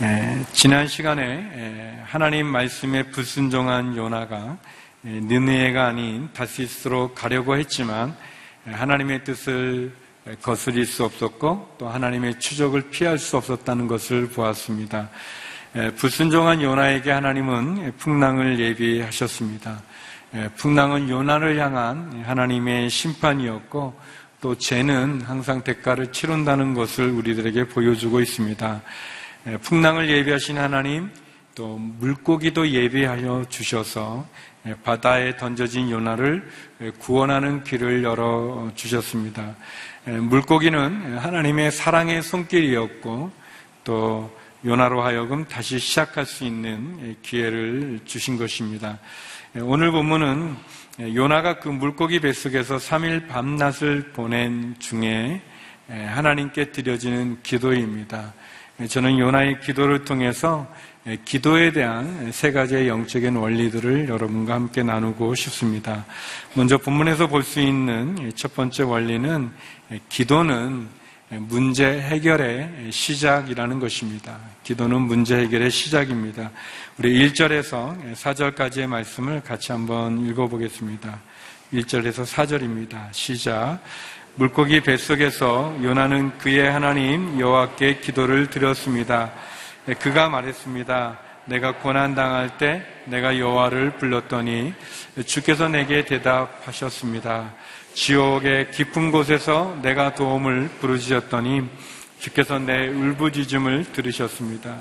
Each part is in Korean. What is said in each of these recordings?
예, 지난 시간에 예, 하나님 말씀에 불순종한 요나가 예, 느네가 아닌 다시스로 가려고 했지만 예, 하나님의 뜻을 거스릴 수 없었고 또 하나님의 추적을 피할 수 없었다는 것을 보았습니다. 예, 불순종한 요나에게 하나님은 풍랑을 예비하셨습니다. 예, 풍랑은 요나를 향한 하나님의 심판이었고 또 죄는 항상 대가를 치른다는 것을 우리들에게 보여주고 있습니다. 예, 풍랑을 예비하신 하나님, 또 물고기도 예비하여 주셔서 예, 바다에 던져진 요나를 예, 구원하는 길을 열어 주셨습니다. 물고기는 하나님의 사랑의 손길이었고 또 요나로 하여금 다시 시작할 수 있는 기회를 주신 것입니다. 오늘 본문은 요나가 그 물고기 뱃속에서 3일 밤낮을 보낸 중에 하나님께 드려지는 기도입니다. 저는 요나의 기도를 통해서 기도에 대한 세 가지의 영적인 원리들을 여러분과 함께 나누고 싶습니다. 먼저 본문에서 볼 수 있는 첫 번째 원리는 기도는 문제 해결의 시작이라는 것입니다. 기도는 문제 해결의 시작입니다. 우리 1절에서 4절까지의 말씀을 같이 한번 읽어보겠습니다. 1절에서 4절입니다. 시작. 물고기 뱃속에서 요나는 그의 하나님 여호와께 기도를 드렸습니다. 그가 말했습니다. 내가 고난 당할 때 내가 여호와를 불렀더니 주께서 내게 대답하셨습니다. 지옥의 깊은 곳에서 내가 도움을 부르짖었더니 주께서 내 울부짖음을 들으셨습니다.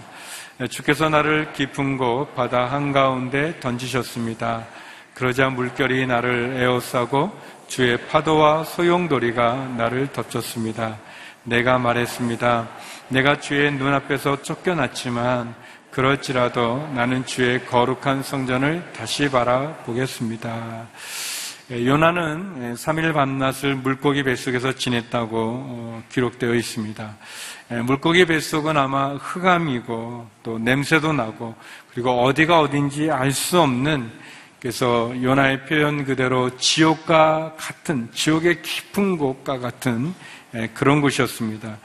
주께서 나를 깊은 곳 바다 한가운데 던지셨습니다. 그러자 물결이 나를 에워싸고 주의 파도와 소용돌이가 나를 덮쳤습니다. 내가 말했습니다. 내가 주의 눈앞에서 쫓겨났지만 그럴지라도 나는 주의 거룩한 성전을 다시 바라보겠습니다. 예, 요나는 3일 밤낮을 물고기 뱃속에서 지냈다고 어, 기록되어 있습니다. 예, 물고기 뱃속은 아마 흑암이고 또 냄새도 나고 그리고 어디가 어딘지 알 수 없는 그래서 요나의 표현 그대로 지옥과 같은 지옥의 깊은 곳과 같은 예, 그런 곳이었습니다.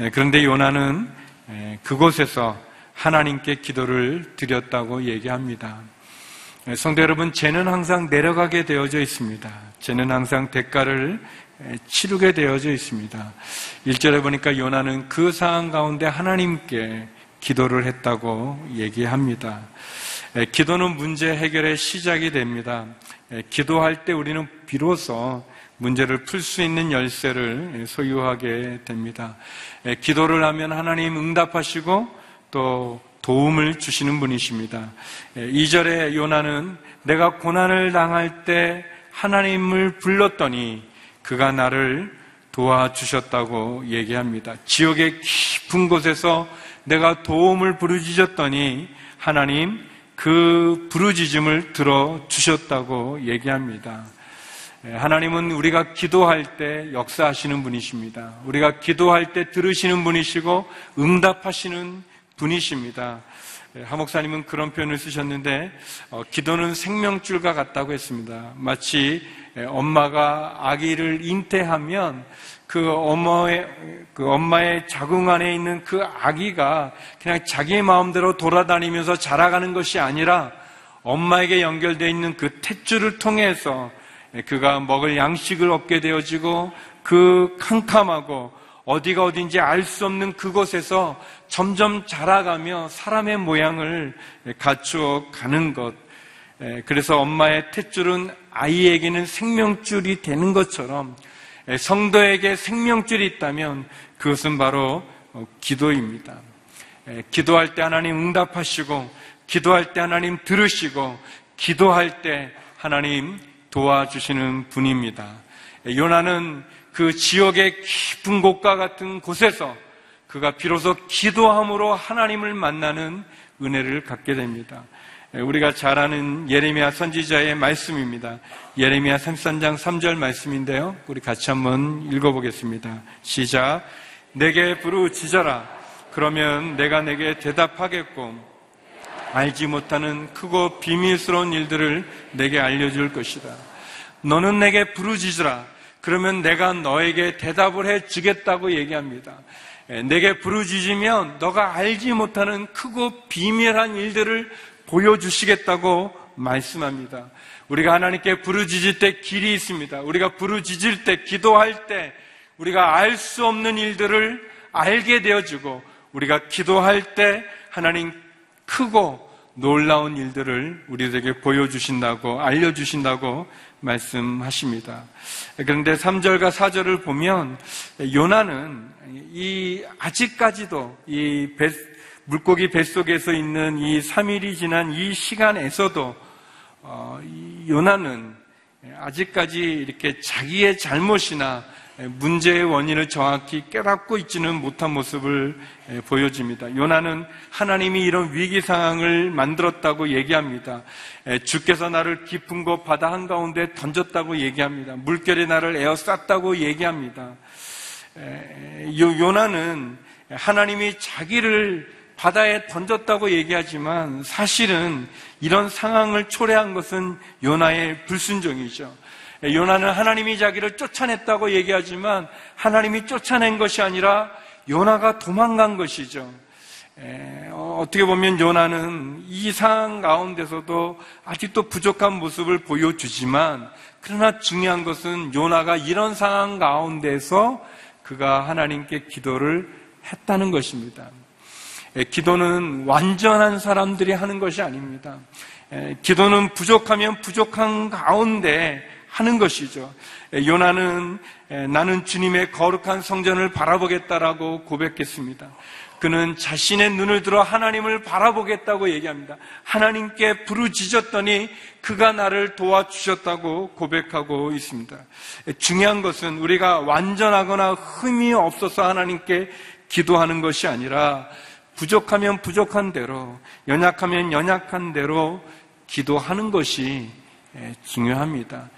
예, 그런데 요나는 예, 그곳에서 하나님께 기도를 드렸다고 얘기합니다. 성도 여러분, 죄는 항상 내려가게 되어져 있습니다. 죄는 항상 대가를 치르게 되어져 있습니다. 1절에 보니까 요나는 그 상황 가운데 하나님께 기도를 했다고 얘기합니다. 기도는 문제 해결의 시작이 됩니다. 기도할 때 우리는 비로소 문제를 풀 수 있는 열쇠를 소유하게 됩니다. 기도를 하면 하나님 응답하시고 또 도움을 주시는 분이십니다. 2절에 요나는 내가 고난을 당할 때 하나님을 불렀더니 그가 나를 도와주셨다고 얘기합니다. 지옥의 깊은 곳에서 내가 도움을 부르짖었더니 하나님 그 부르짖음을 들어 주셨다고 얘기합니다. 예, 하나님은 우리가 기도할 때 역사하시는 분이십니다. 우리가 기도할 때 들으시는 분이시고 응답하시는 분이십니다. 예, 하 목사님은 그런 표현을 쓰셨는데 어, 기도는 생명줄과 같다고 했습니다. 마치 예, 엄마가 아기를 잉태하면 그 엄마의, 그 엄마의 자궁 안에 있는 그 아기가 그냥 자기의 마음대로 돌아다니면서 자라가는 것이 아니라 엄마에게 연결되어 있는 그 탯줄을 통해서 그가 먹을 양식을 얻게 되어지고 그 캄캄하고 어디가 어딘지 알 수 없는 그곳에서 점점 자라가며 사람의 모양을 갖추어 가는 것. 그래서 엄마의 탯줄은 아이에게는 생명줄이 되는 것처럼 예, 성도에게 생명줄이 있다면 그것은 바로 어, 기도입니다. 예, 기도할 때 하나님 응답하시고, 기도할 때 하나님 들으시고, 기도할 때 하나님 도와주시는 분입니다. 예, 요나는 그 지역의 깊은 곳과 같은 곳에서 그가 비로소 기도함으로 하나님을 만나는 은혜를 갖게 됩니다. 예, 우리가 잘 아는 예레미야 선지자의 말씀입니다. 예레미야 33장 3절 말씀인데요. 우리 같이 한번 읽어보겠습니다. 시작. 내게 부르짖어라. 그러면 내가 내게 대답하겠고 알지 못하는 크고 비밀스러운 일들을 내게 알려줄 것이다. 너는 내게 부르짖으라. 그러면 내가 너에게 대답을 해 주겠다고 얘기합니다. 예, 내게 부르짖으면 너가 알지 못하는 크고 비밀한 일들을 보여주시겠다고 말씀합니다. 우리가 하나님께 부르짖을 때 길이 있습니다. 우리가 부르짖을 때, 기도할 때, 우리가 알 수 없는 일들을 알게 되어주고, 우리가 기도할 때 하나님 크고 놀라운 일들을 우리에게 보여주신다고, 알려주신다고 말씀하십니다. 그런데 3절과 4절을 보면 요나는 이 아직까지도 이 배, 물고기 뱃속에서 있는 이 3일이 지난 이 시간에서도 어, 요나는 아직까지 이렇게 자기의 잘못이나 문제의 원인을 정확히 깨닫고 있지는 못한 모습을 보여줍니다. 요나는 하나님이 이런 위기 상황을 만들었다고 얘기합니다. 주께서 나를 깊은 곳 바다 한가운데 던졌다고 얘기합니다. 물결이 나를 에어쌌다고 얘기합니다. 요나는 하나님이 자기를 바다에 던졌다고 얘기하지만 사실은 이런 상황을 초래한 것은 요나의 불순종이죠. 요나는 하나님이 자기를 쫓아냈다고 얘기하지만 하나님이 쫓아낸 것이 아니라 요나가 도망간 것이죠. 어, 떻게 보면 요나는 이 상황 가운데서도 아직도 부족한 모습을 보여주지만 그러나 중요한 것은 요나가 이런 상황 가운데서 그가 하나님께 기도를 했다는 것입니다. 기도는 완전한 사람들이 하는 것이 아닙니다. 기도는 부족하면 부족한 가운데 하는 것이죠. 요나는 나는 주님의 거룩한 성전을 바라보겠다라고 고백했습니다. 그는 자신의 눈을 들어 하나님을 바라보겠다고 얘기합니다. 하나님께 부르짖었더니 그가 나를 도와주셨다고 고백하고 있습니다. 중요한 것은 우리가 완전하거나 흠이 없어서 하나님께 기도하는 것이 아니라 부족하면 부족한 대로, 연약하면 연약한 대로 기도하는 것이 중요합니다.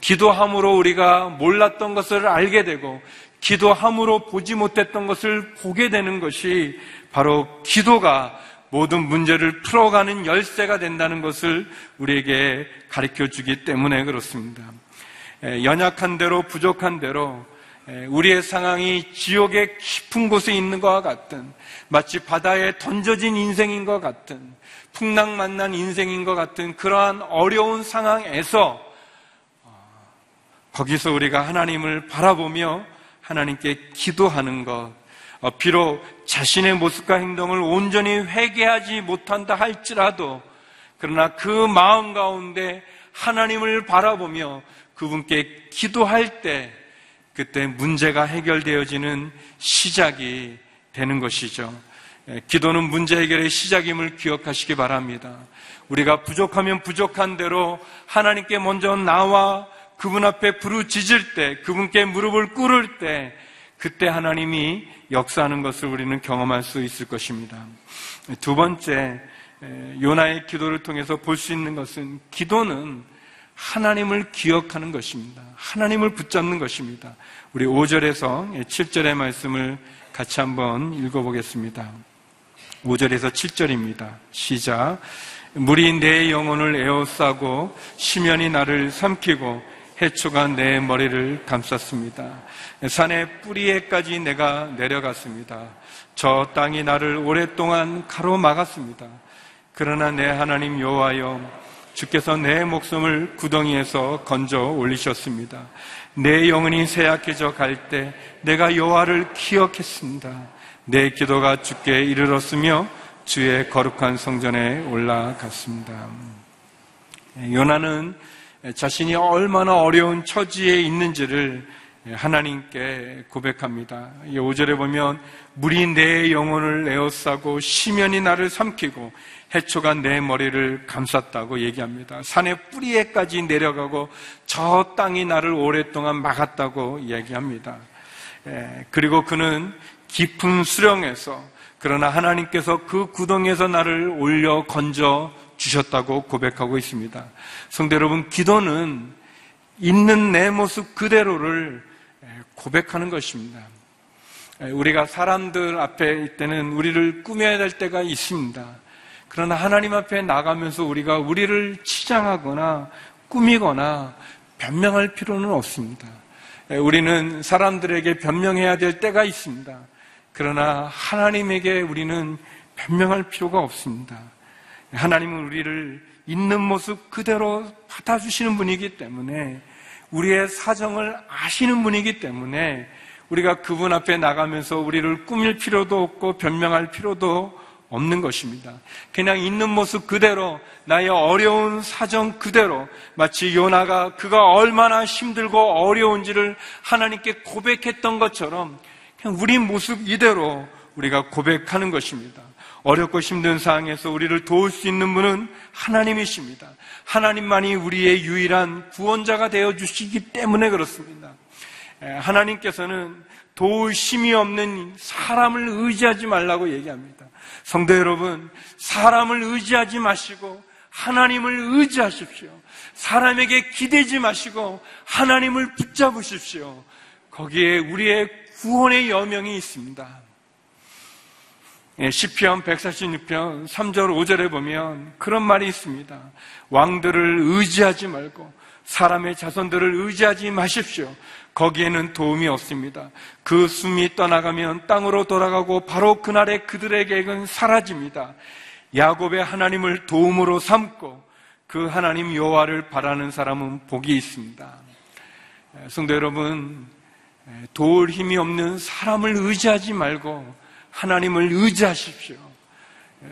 기도함으로 우리가 몰랐던 것을 알게 되고, 기도함으로 보지 못했던 것을 보게 되는 것이 바로 기도가 모든 문제를 풀어가는 열쇠가 된다는 것을 우리에게 가르쳐 주기 때문에 그렇습니다. 연약한 대로, 부족한 대로, 우리의 상황이 지옥의 깊은 곳에 있는 것과 같은 마치 바다에 던져진 인생인 것 같은 풍랑 만난 인생인 것 같은 그러한 어려운 상황에서 어, 거기서 우리가 하나님을 바라보며 하나님께 기도하는 것 어, 비록 자신의 모습과 행동을 온전히 회개하지 못한다 할지라도 그러나 그 마음 가운데 하나님을 바라보며 그분께 기도할 때 그때 문제가 해결되어지는 시작이 되는 것이죠. 예, 기도는 문제 해결의 시작임을 기억하시기 바랍니다. 우리가 부족하면 부족한 대로 하나님께 먼저 나와 그분 앞에 부르짖을 때, 그분께 무릎을 꿇을 때, 그때 하나님이 역사하는 것을 우리는 경험할 수 있을 것입니다. 두 번째, 예, 요나의 기도를 통해서 볼 수 있는 것은 기도는 하나님을 기억하는 것입니다. 하나님을 붙잡는 것입니다. 우리 5절에서 7절의 말씀을 같이 한번 읽어보겠습니다. 5절에서 7절입니다. 시작. 물이 내 영혼을 에워싸고 시면이 나를 삼키고 해초가 내 머리를 감쌌습니다. 산의 뿌리에까지 내가 내려갔습니다. 저 땅이 나를 오랫동안 가로막았습니다. 그러나 내 하나님 여호와여 주께서 내 목숨을 구덩이에서 건져 올리셨습니다. 내 영혼이 쇠약해져 갈 때 내가 여호와를 기억했습니다. 내 기도가 주께 이르렀으며 주의 거룩한 성전에 올라갔습니다. 요나는 자신이 얼마나 어려운 처지에 있는지를 하나님께 고백합니다. 5절에 보면 물이 내 영혼을 에워싸고 시면이 나를 삼키고 해초가 내 머리를 감쌌다고 얘기합니다. 산의 뿌리에까지 내려가고 저 땅이 나를 오랫동안 막았다고 얘기합니다. 예, 그리고 그는 깊은 수령에서 그러나 하나님께서 그 구덩에서 나를 올려 건져 주셨다고 고백하고 있습니다. 성대 여러분, 기도는 있는 내 모습 그대로를 예, 고백하는 것입니다. 예, 우리가 사람들 앞에 있때는 우리를 꾸며야 될 때가 있습니다. 그러나 하나님 앞에 나가면서 우리가 우리를 치장하거나 꾸미거나 변명할 필요는 없습니다. 우리는 사람들에게 변명해야 될 때가 있습니다. 그러나 하나님에게 우리는 변명할 필요가 없습니다. 하나님은 우리를 있는 모습 그대로 받아주시는 분이기 때문에 우리의 사정을 아시는 분이기 때문에 우리가 그분 앞에 나가면서 우리를 꾸밀 필요도 없고 변명할 필요도 없는 것입니다. 그냥 있는 모습 그대로 나의 어려운 사정 그대로 마치 요나가 그가 얼마나 힘들고 어려운지를 하나님께 고백했던 것처럼 그냥 우리 모습 이대로 우리가 고백하는 것입니다. 어렵고 힘든 상황에서 우리를 도울 수 있는 분은 하나님이십니다. 하나님만이 우리의 유일한 구원자가 되어 주시기 때문에 그렇습니다. 하나님께서는 도울 힘이 없는 사람을 의지하지 말라고 얘기합니다. 성도 여러분, 사람을 의지하지 마시고 하나님을 의지하십시오. 사람에게 기대지 마시고 하나님을 붙잡으십시오. 거기에 우리의 구원의 여명이 있습니다. 예, 시편 146편 3절 5절에 보면 그런 말이 있습니다. 왕들을 의지하지 말고 사람의 자손들을 의지하지 마십시오. 거기에는 도움이 없습니다. 그 숨이 떠나가면 땅으로 돌아가고 바로 그날에 그들의 계획은 사라집니다. 야곱의 하나님을 도움으로 삼고 그 하나님 여호와를 바라는 사람은 복이 있습니다. 예, 성도 여러분, 예, 도울 힘이 없는 사람을 의지하지 말고 하나님을 의지하십시오.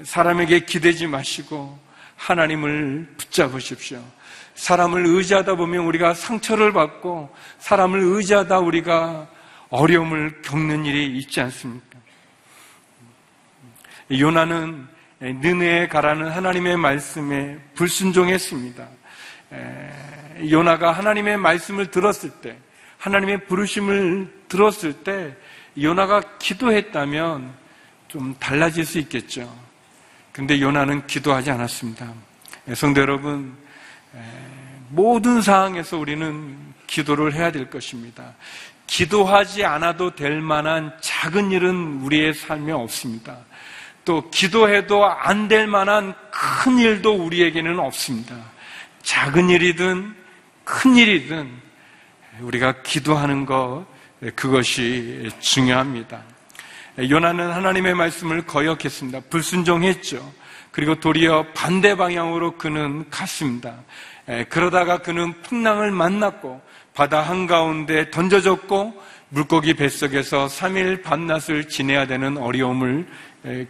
사람에게 기대지 마시고 하나님을 붙잡으십시오. 사람을 의지하다 보면 우리가 상처를 받고 사람을 의지하다 우리가 어려움을 겪는 일이 있지 않습니까? 요나는 느네에 가라는 하나님의 말씀에 불순종했습니다. 요나가 하나님의 말씀을 들었을 때, 하나님의 부르심을 들었을 때 요나가 기도했다면 좀 달라질 수 있겠죠. 근데 요나는 기도하지 않았습니다. 예, 성도 여러분, 모든 상황에서 우리는 기도를 해야 될 것입니다. 기도하지 않아도 될 만한 작은 일은 우리의 삶에 없습니다. 또 기도해도 안 될 만한 큰 일도 우리에게는 없습니다. 작은 일이든 큰 일이든 우리가 기도하는 것 네, 그것이 중요합니다. 요나는 하나님의 말씀을 거역했습니다. 불순종했죠. 그리고 도리어 반대 방향으로 그는 갔습니다. 그러다가 그는 풍랑을 만났고 바다 한가운데 던져졌고 물고기 뱃속에서 3일 밤낮을 지내야 되는 어려움을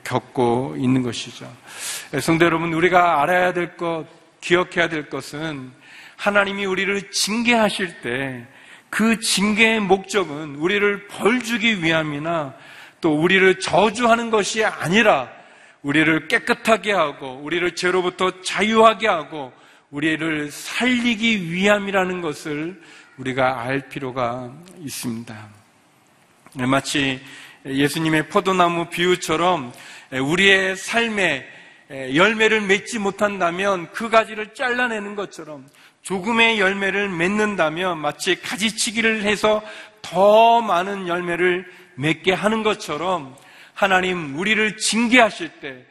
겪고 있는 것이죠. 성도 여러분, 우리가 알아야 될 것, 기억해야 될 것은 하나님이 우리를 징계하실 때 그 징계의 목적은 우리를 벌 주기 위함이나 또 우리를 저주하는 것이 아니라 우리를 깨끗하게 하고 우리를 죄로부터 자유하게 하고 우리를 살리기 위함이라는 것을 우리가 알 필요가 있습니다. 마치 예수님의 포도나무 비유처럼 우리의 삶에 열매를 맺지 못한다면 그 가지를 잘라내는 것처럼 조금의 열매를 맺는다면 마치 가지치기를 해서 더 많은 열매를 맺게 하는 것처럼 하나님 우리를 징계하실 때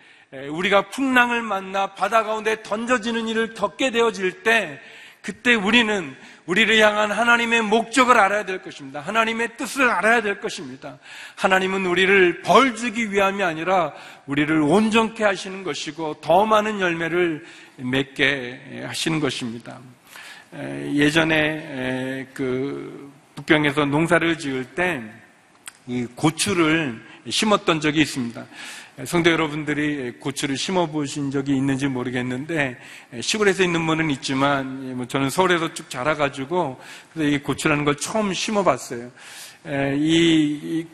우리가 풍랑을 만나 바다 가운데 던져지는 일을 겪게 되어질 때 그때 우리는 우리를 향한 하나님의 목적을 알아야 될 것입니다. 하나님의 뜻을 알아야 될 것입니다. 하나님은 우리를 벌 주기 위함이 아니라 우리를 온전케 하시는 것이고 더 많은 열매를 맺게 하시는 것입니다. 예전에 그 북경에서 농사를 지을 때 이 고추를 심었던 적이 있습니다. 성도 여러분들이 고추를 심어 보신 적이 있는지 모르겠는데 시골에서 있는 분은 있지만 뭐 저는 서울에서 쭉 자라가지고 이 고추라는 걸 처음 심어 봤어요. 이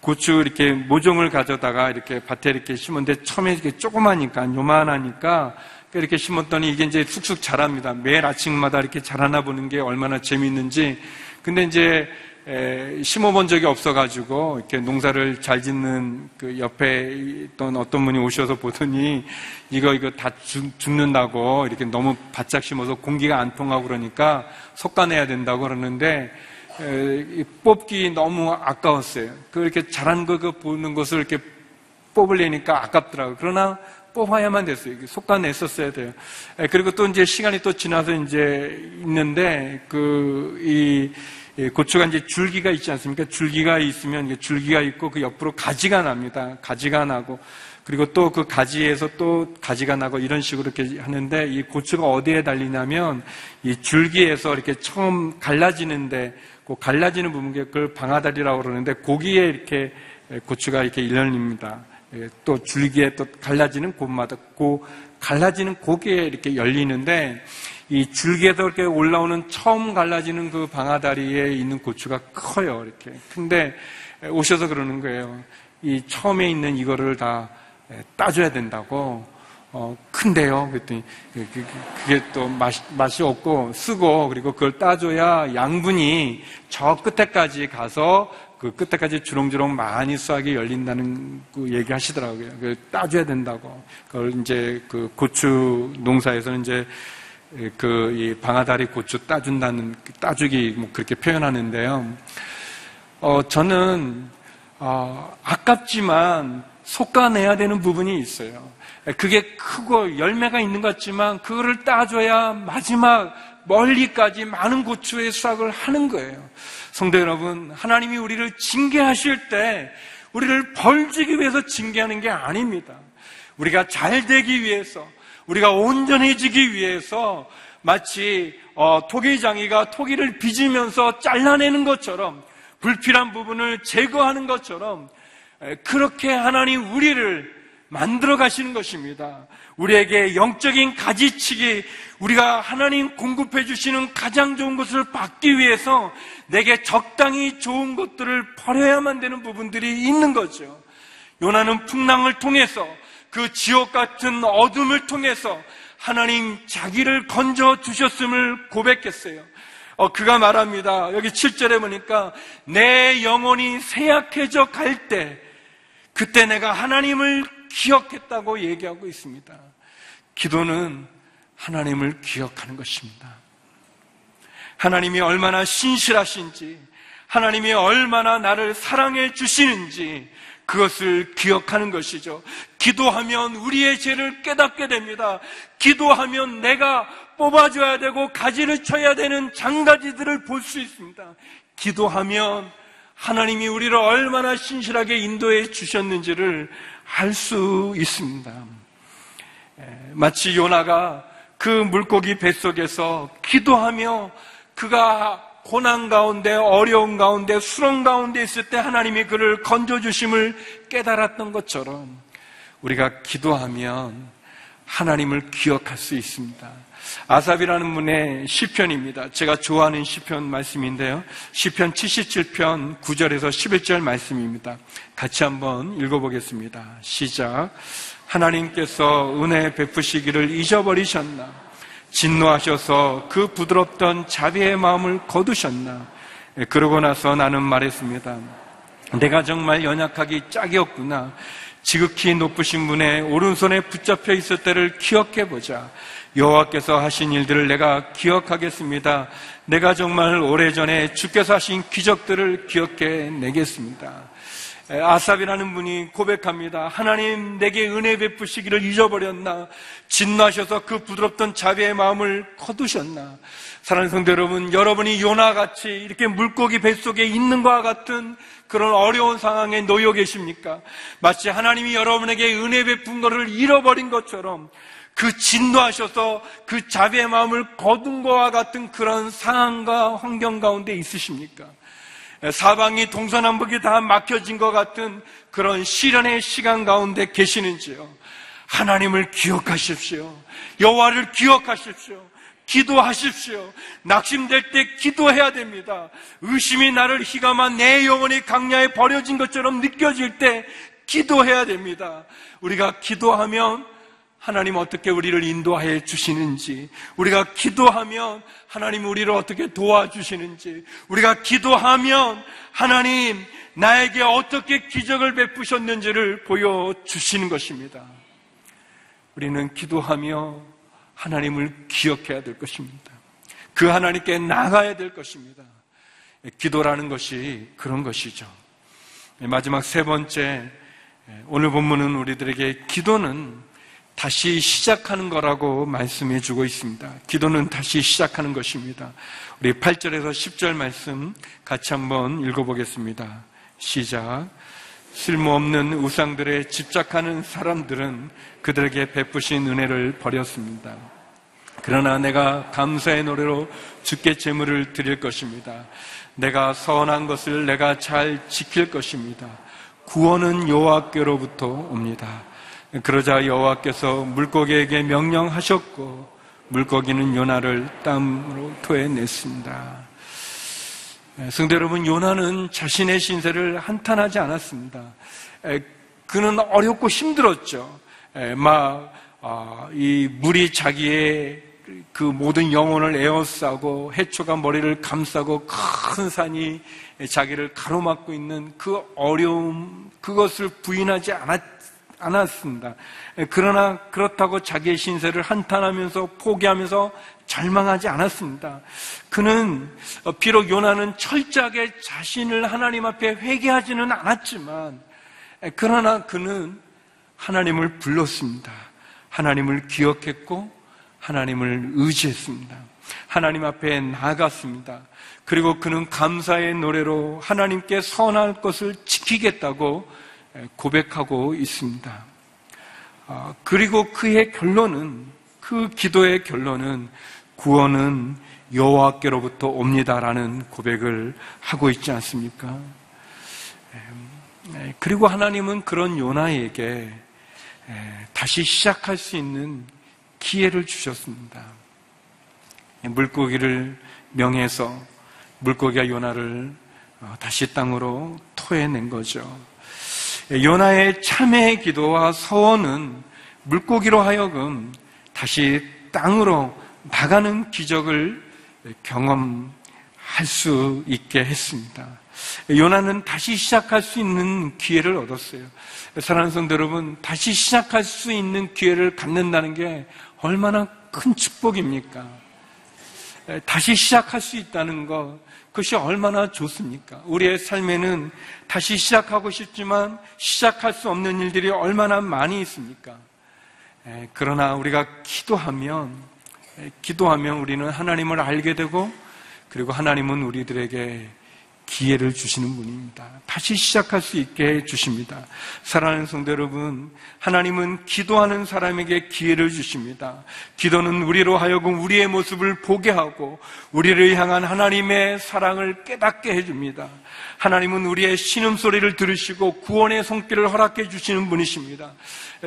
고추 이렇게 모종을 가져다가 이렇게 밭에 이렇게 심었는데 처음에 이렇게 조그마니까 요만하니까 이렇게 심었더니 이게 이제 쑥쑥 자랍니다. 매일 아침마다 이렇게 자라나 보는 게 얼마나 재미있는지. 근데 이제 심어본 적이 없어가지고 이렇게 농사를 잘 짓는 그 옆에 있던 어떤 분이 오셔서 보더니 이거 이거 다 죽 는다고 이렇게 너무 바짝 심어서 공기가 안 통하고 그러니까 솎아내야 된다고 그러는데 뽑기 너무 아까웠어요. 그 이렇게 자란 거 보는 것을 이렇게 뽑으려니까 아깝더라고요. 그러나 뽑아야만 됐어요. 속가냈었어야 돼요. 예, 그리고 또 이제 시간이 또 지나서 이제 있는데 그, 이, 고추가 이제 줄기가 있지 않습니까? 줄기가 있으면 줄기가 있고 그 옆으로 가지가 납니다. 가지가 나고 그리고 또 그 가지에서 또 가지가 나고 이런 식으로 이렇게 하는데 이 고추가 어디에 달리냐면 이 줄기에서 이렇게 처음 갈라지는데 그 갈라지는 부분 그걸 방아다리라고 그러는데 거기에 이렇게 고추가 이렇게 열립니다. 예, 또 줄기에 또 갈라지는 곳마다 그 갈라지는 고기에 이렇게 열리는데 이 줄기에서 이렇게 올라오는 처음 갈라지는 그 방아다리에 있는 고추가 커요. 이렇게. 근데 오셔서 그러는 거예요. 이 처음에 있는 이거를 다 따줘야 된다고. 어, 큰데요. 그랬더니 그, 그, 그게 또 맛이, 맛이 없고 쓰고 그리고 그걸 따줘야 양분이 저 끝에까지 가서 그 끝에까지 주렁주렁 많이 쏘하게 열린다는 그 얘기 하시더라고요. 그 따줘야 된다고. 그걸 이제 그 고추 농사에서는 이제 그이 방아다리 고추 따준다는 따주기 뭐 그렇게 표현하는데요. 어, 저는 어, 아깝지만 솎아내야 되는 부분이 있어요. 그게 크고 열매가 있는 것 같지만 그거를 따줘야 마지막 멀리까지 많은 고추의 수확을 하는 거예요. 성도 여러분, 하나님이 우리를 징계하실 때 우리를 벌주기 위해서 징계하는 게 아닙니다. 우리가 잘 되기 위해서, 우리가 온전해지기 위해서 마치 어, 토기장이가 토기를 빚으면서 잘라내는 것처럼 불필요한 부분을 제거하는 것처럼 그렇게 하나님 우리를 만들어 가시는 것입니다. 우리에게 영적인 가지치기, 우리가 하나님 공급해 주시는 가장 좋은 것을 받기 위해서 내게 적당히 좋은 것들을 버려야만 되는 부분들이 있는 거죠. 요나는 풍랑을 통해서 그 지옥 같은 어둠을 통해서 하나님 자기를 건져 주셨음을 고백했어요. 어, 그가 말합니다. 여기 7절에 보니까 내 영혼이 쇠약해져 갈 때, 그때 내가 하나님을 기억했다고 얘기하고 있습니다. 기도는 하나님을 기억하는 것입니다. 하나님이 얼마나 신실하신지, 하나님이 얼마나 나를 사랑해 주시는지, 그것을 기억하는 것이죠. 기도하면 우리의 죄를 깨닫게 됩니다. 기도하면 내가 뽑아줘야 되고 가지를 쳐야 되는 장가지들을 볼 수 있습니다. 기도하면 하나님이 우리를 얼마나 신실하게 인도해 주셨는지를 알수 있습니다. 마치 요나가 그 물고기 뱃속에서 기도하며 그가 고난 가운데 어려운 가운데 수렁 가운데 있을 때 하나님이 그를 건져 주심을 깨달았던 것처럼 우리가 기도하면 하나님을 기억할 수 있습니다. 아삽이라는 분의 시편입니다. 제가 좋아하는 시편 말씀인데요. 시편 77편 9절에서 11절 말씀입니다. 같이 한번 읽어보겠습니다. 시작. 하나님께서 은혜 베푸시기를 잊어버리셨나? 진노하셔서 그 부드럽던 자비의 마음을 거두셨나? 예, 그러고 나서 나는 말했습니다. 내가 정말 연약하기 짝이 없구나. 지극히 높으신 분의 오른손에 붙잡혀 있을 때를 기억해 보자. 여호와께서 하신 일들을 내가 기억하겠습니다. 내가 정말 오래전에 주께서 하신 기적들을 기억해 내겠습니다. 아삽이라는 분이 고백합니다. 하나님 내게 은혜 베푸시기를 잊어버렸나? 진노하셔서 그 부드럽던 자비의 마음을 거두셨나? 사랑하는 성도 여러분, 여러분이 요나같이 이렇게 물고기 뱃속에 있는 것과 같은 그런 어려운 상황에 놓여 계십니까? 마치 하나님이 여러분에게 은혜 베푼 것을 잃어버린 것처럼 그 진노하셔서 그 자비의 마음을 거둔 것과 같은 그런 상황과 환경 가운데 있으십니까? 사방이 동서남북이 다 막혀진 것 같은 그런 시련의 시간 가운데 계시는지요. 하나님을 기억하십시오. 여호와를 기억하십시오. 기도하십시오. 낙심될 때 기도해야 됩니다. 의심이 나를 희감한 내 영혼이 강야에 버려진 것처럼 느껴질 때 기도해야 됩니다. 우리가 기도하면 하나님 어떻게 우리를 인도하여 주시는지, 우리가 기도하면 하나님 우리를 어떻게 도와주시는지, 우리가 기도하면 하나님 나에게 어떻게 기적을 베푸셨는지를 보여주시는 것입니다. 우리는 기도하며 하나님을 기억해야 될 것입니다. 그 하나님께 나가야 될 것입니다. 기도라는 것이 그런 것이죠. 마지막 세 번째, 오늘 본문은 우리들에게 기도는 다시 시작하는 거라고 말씀해 주고 있습니다. 기도는 다시 시작하는 것입니다. 우리 8절에서 10절 말씀 같이 한번 읽어보겠습니다. 시작. 쓸모없는 우상들에 집착하는 사람들은 그들에게 베푸신 은혜를 버렸습니다. 그러나 내가 감사의 노래로 주께 제물을 드릴 것입니다. 내가 선한 것을 내가 잘 지킬 것입니다. 구원은 여호와께로부터 옵니다. 그러자 여호와께서 물고기에게 명령하셨고 물고기는 요나를 땀으로 토해냈습니다. 성대 여러분, 요나는 자신의 신세를 한탄하지 않았습니다. 그는 어렵고 힘들었죠. 막, 아, 이 물이 자기의 그 모든 영혼을 에워싸고 해초가 머리를 감싸고 큰 산이 자기를 가로막고 있는 그 어려움, 그것을 부인하지 않았, 않았습니다. 그러나 그렇다고 자기의 신세를 한탄하면서 포기하면서 절망하지 않았습니다. 그는 비록 요나는 철저하게 자신을 하나님 앞에 회개하지는 않았지만 그러나 그는 하나님을 불렀습니다. 하나님을 기억했고 하나님을 의지했습니다. 하나님 앞에 나아갔습니다. 그리고 그는 감사의 노래로 하나님께 선할 것을 지키겠다고 고백하고 있습니다. 아, 그리고 그의 결론은 그 기도의 결론은 구원은 여호와께로부터 옵니다라는 고백을 하고 있지 않습니까? 그리고 하나님은 그런 요나에게 다시 시작할 수 있는 기회를 주셨습니다. 물고기를 명해서 물고기가 요나를 어, 다시 땅으로 토해낸 거죠. 요나의 참회의 기도와 서원은 물고기로 하여금 다시 땅으로 나가는 기적을 경험할 수 있게 했습니다. 요나는 다시 시작할 수 있는 기회를 얻었어요. 사랑하는 성도 여러분, 다시 시작할 수 있는 기회를 갖는다는 게 얼마나 큰 축복입니까? 다시 시작할 수 있다는 것, 그것이 얼마나 좋습니까? 우리의 삶에는 다시 시작하고 싶지만 시작할 수 없는 일들이 얼마나 많이 있습니까? 그러나 우리가 기도하면, 기도하면 우리는 하나님을 알게 되고, 그리고 하나님은 우리들에게 기회를 주시는 분입니다. 다시 시작할 수 있게 해 주십니다. 사랑하는 성도 여러분, 하나님은 기도하는 사람에게 기회를 주십니다. 기도는 우리로 하여금 우리의 모습을 보게 하고 우리를 향한 하나님의 사랑을 깨닫게 해 줍니다. 하나님은 우리의 신음소리를 들으시고 구원의 손길을 허락해 주시는 분이십니다.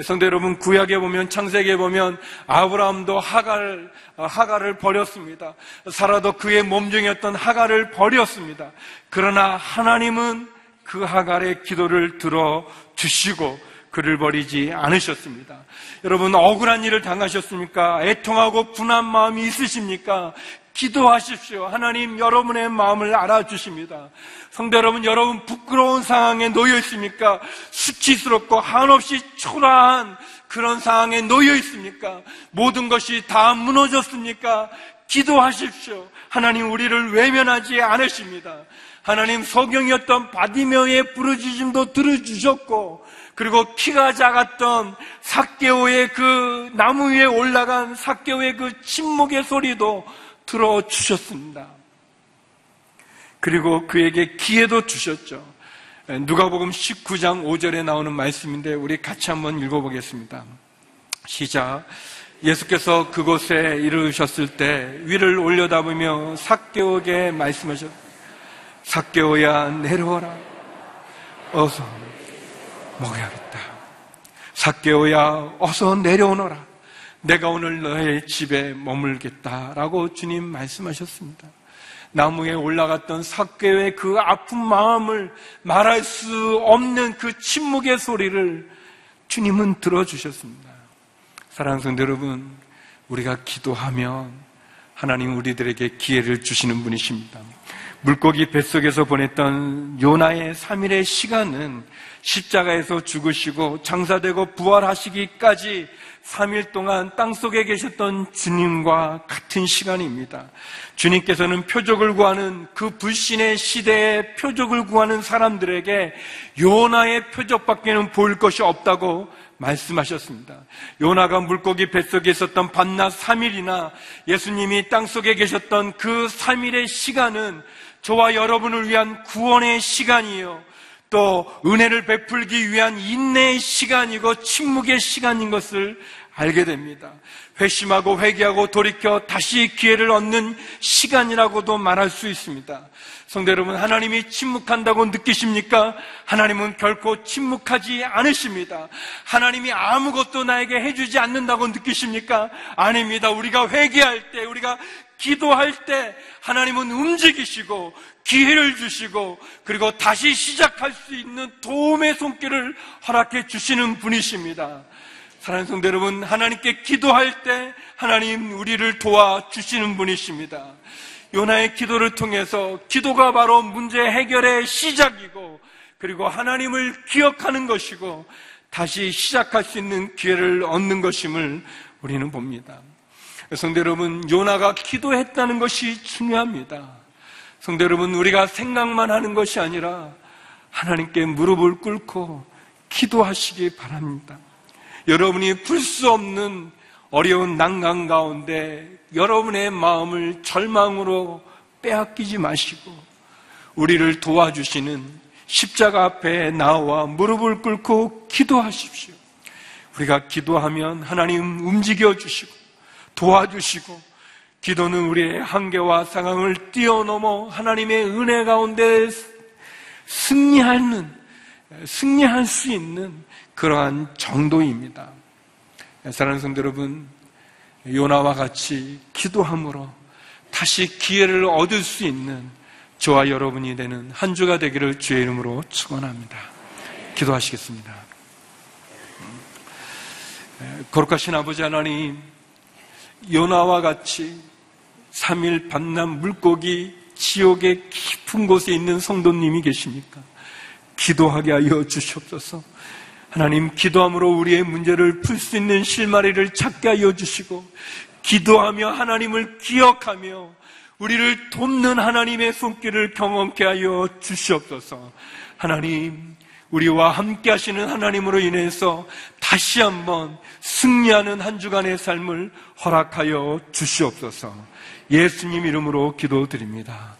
성도 여러분, 구약에 보면, 창세기에 보면 아브라함도 하갈, 하갈을 버렸습니다. 살아도 그의 몸중이었던 하갈을 버렸습니다. 그러나 하나님은 그 하갈의 기도를 들어 주시고 그를 버리지 않으셨습니다. 여러분 억울한 일을 당하셨습니까? 애통하고 분한 마음이 있으십니까? 기도하십시오. 하나님 여러분의 마음을 알아주십니다. 성도 여러분, 여러분 부끄러운 상황에 놓여 있습니까? 수치스럽고 한없이 초라한 그런 상황에 놓여 있습니까? 모든 것이 다 무너졌습니까? 기도하십시오. 하나님 우리를 외면하지 않으십니다. 하나님 소경이었던 바디메오의 부르짖음도 들어주셨고 그리고 키가 작았던 사개오의 그 나무 위에 올라간 사개오의 그 침묵의 소리도 들어주셨습니다. 그리고 그에게 기회도 주셨죠. 누가복음 19장 5절에 나오는 말씀인데 우리 같이 한번 읽어보겠습니다. 시작. 예수께서 그곳에 이르셨을 때 위를 올려다보며 삭개오에게 말씀하셨. 삭개오야 내려와라. 어서 먹어야겠다. 삭개오야 어서 내려오너라. 내가 오늘 너의 집에 머물겠다라고 주님 말씀하셨습니다. 나무에 올라갔던 삭개의 그 아픈 마음을 말할 수 없는 그 침묵의 소리를 주님은 들어주셨습니다. 사랑하는 성도 여러분, 우리가 기도하면 하나님 우리들에게 기회를 주시는 분이십니다. 물고기 뱃속에서 보냈던 요나의 3일의 시간은 십자가에서 죽으시고 장사되고 부활하시기까지 3일 동안 땅 속에 계셨던 주님과 같은 시간입니다. 주님께서는 표적을 구하는 그 불신의 시대에 표적을 구하는 사람들에게 요나의 표적밖에는 보일 것이 없다고 말씀하셨습니다. 요나가 물고기 뱃속에 있었던 밤낮 3일이나 예수님이 땅속에 계셨던 그 3일의 시간은 저와 여러분을 위한 구원의 시간이요. 또 은혜를 베풀기 위한 인내의 시간이고 침묵의 시간인 것을 알게 됩니다. 회심하고 회개하고 돌이켜 다시 기회를 얻는 시간이라고도 말할 수 있습니다. 성대 여러분, 하나님이 침묵한다고 느끼십니까? 하나님은 결코 침묵하지 않으십니다. 하나님이 아무것도 나에게 해주지 않는다고 느끼십니까? 아닙니다. 우리가 회개할 때, 우리가 기도할 때 하나님은 움직이시고 기회를 주시고 그리고 다시 시작할 수 있는 도움의 손길을 허락해 주시는 분이십니다. 사랑하는 성도 여러분, 하나님께 기도할 때 하나님 우리를 도와주시는 분이십니다. 요나의 기도를 통해서 기도가 바로 문제 해결의 시작이고 그리고 하나님을 기억하는 것이고 다시 시작할 수 있는 기회를 얻는 것임을 우리는 봅니다. 성도 여러분, 요나가 기도했다는 것이 중요합니다. 성도 여러분, 우리가 생각만 하는 것이 아니라 하나님께 무릎을 꿇고 기도하시기 바랍니다. 여러분이 풀 수 없는 어려운 난강 가운데 여러분의 마음을 절망으로 빼앗기지 마시고 우리를 도와주시는 십자가 앞에 나와 무릎을 꿇고 기도하십시오. 우리가 기도하면 하나님 움직여 주시고 도와주시고 기도는 우리의 한계와 상황을 뛰어넘어 하나님의 은혜 가운데 승리하는 승리할 수 있는 그러한 정도입니다. 사랑하는 성도 여러분, 요나와 같이 기도함으로 다시 기회를 얻을 수 있는 저와 여러분이 되는 한 주가 되기를 주의 이름으로 축원합니다. 기도하시겠습니다. 거룩하신 아버지 하나님, 요나와 같이 3일 반남 물고기 지옥의 깊은 곳에 있는 성도님이 계십니까? 기도하게 하여 주시옵소서. 하나님 기도함으로 우리의 문제를 풀 수 있는 실마리를 찾게 하여 주시고 기도하며 하나님을 기억하며 우리를 돕는 하나님의 손길을 경험케 하여 주시옵소서. 하나님 우리와 함께 하시는 하나님으로 인해서 다시 한번 승리하는 한 주간의 삶을 허락하여 주시옵소서. 예수님 이름으로 기도드립니다.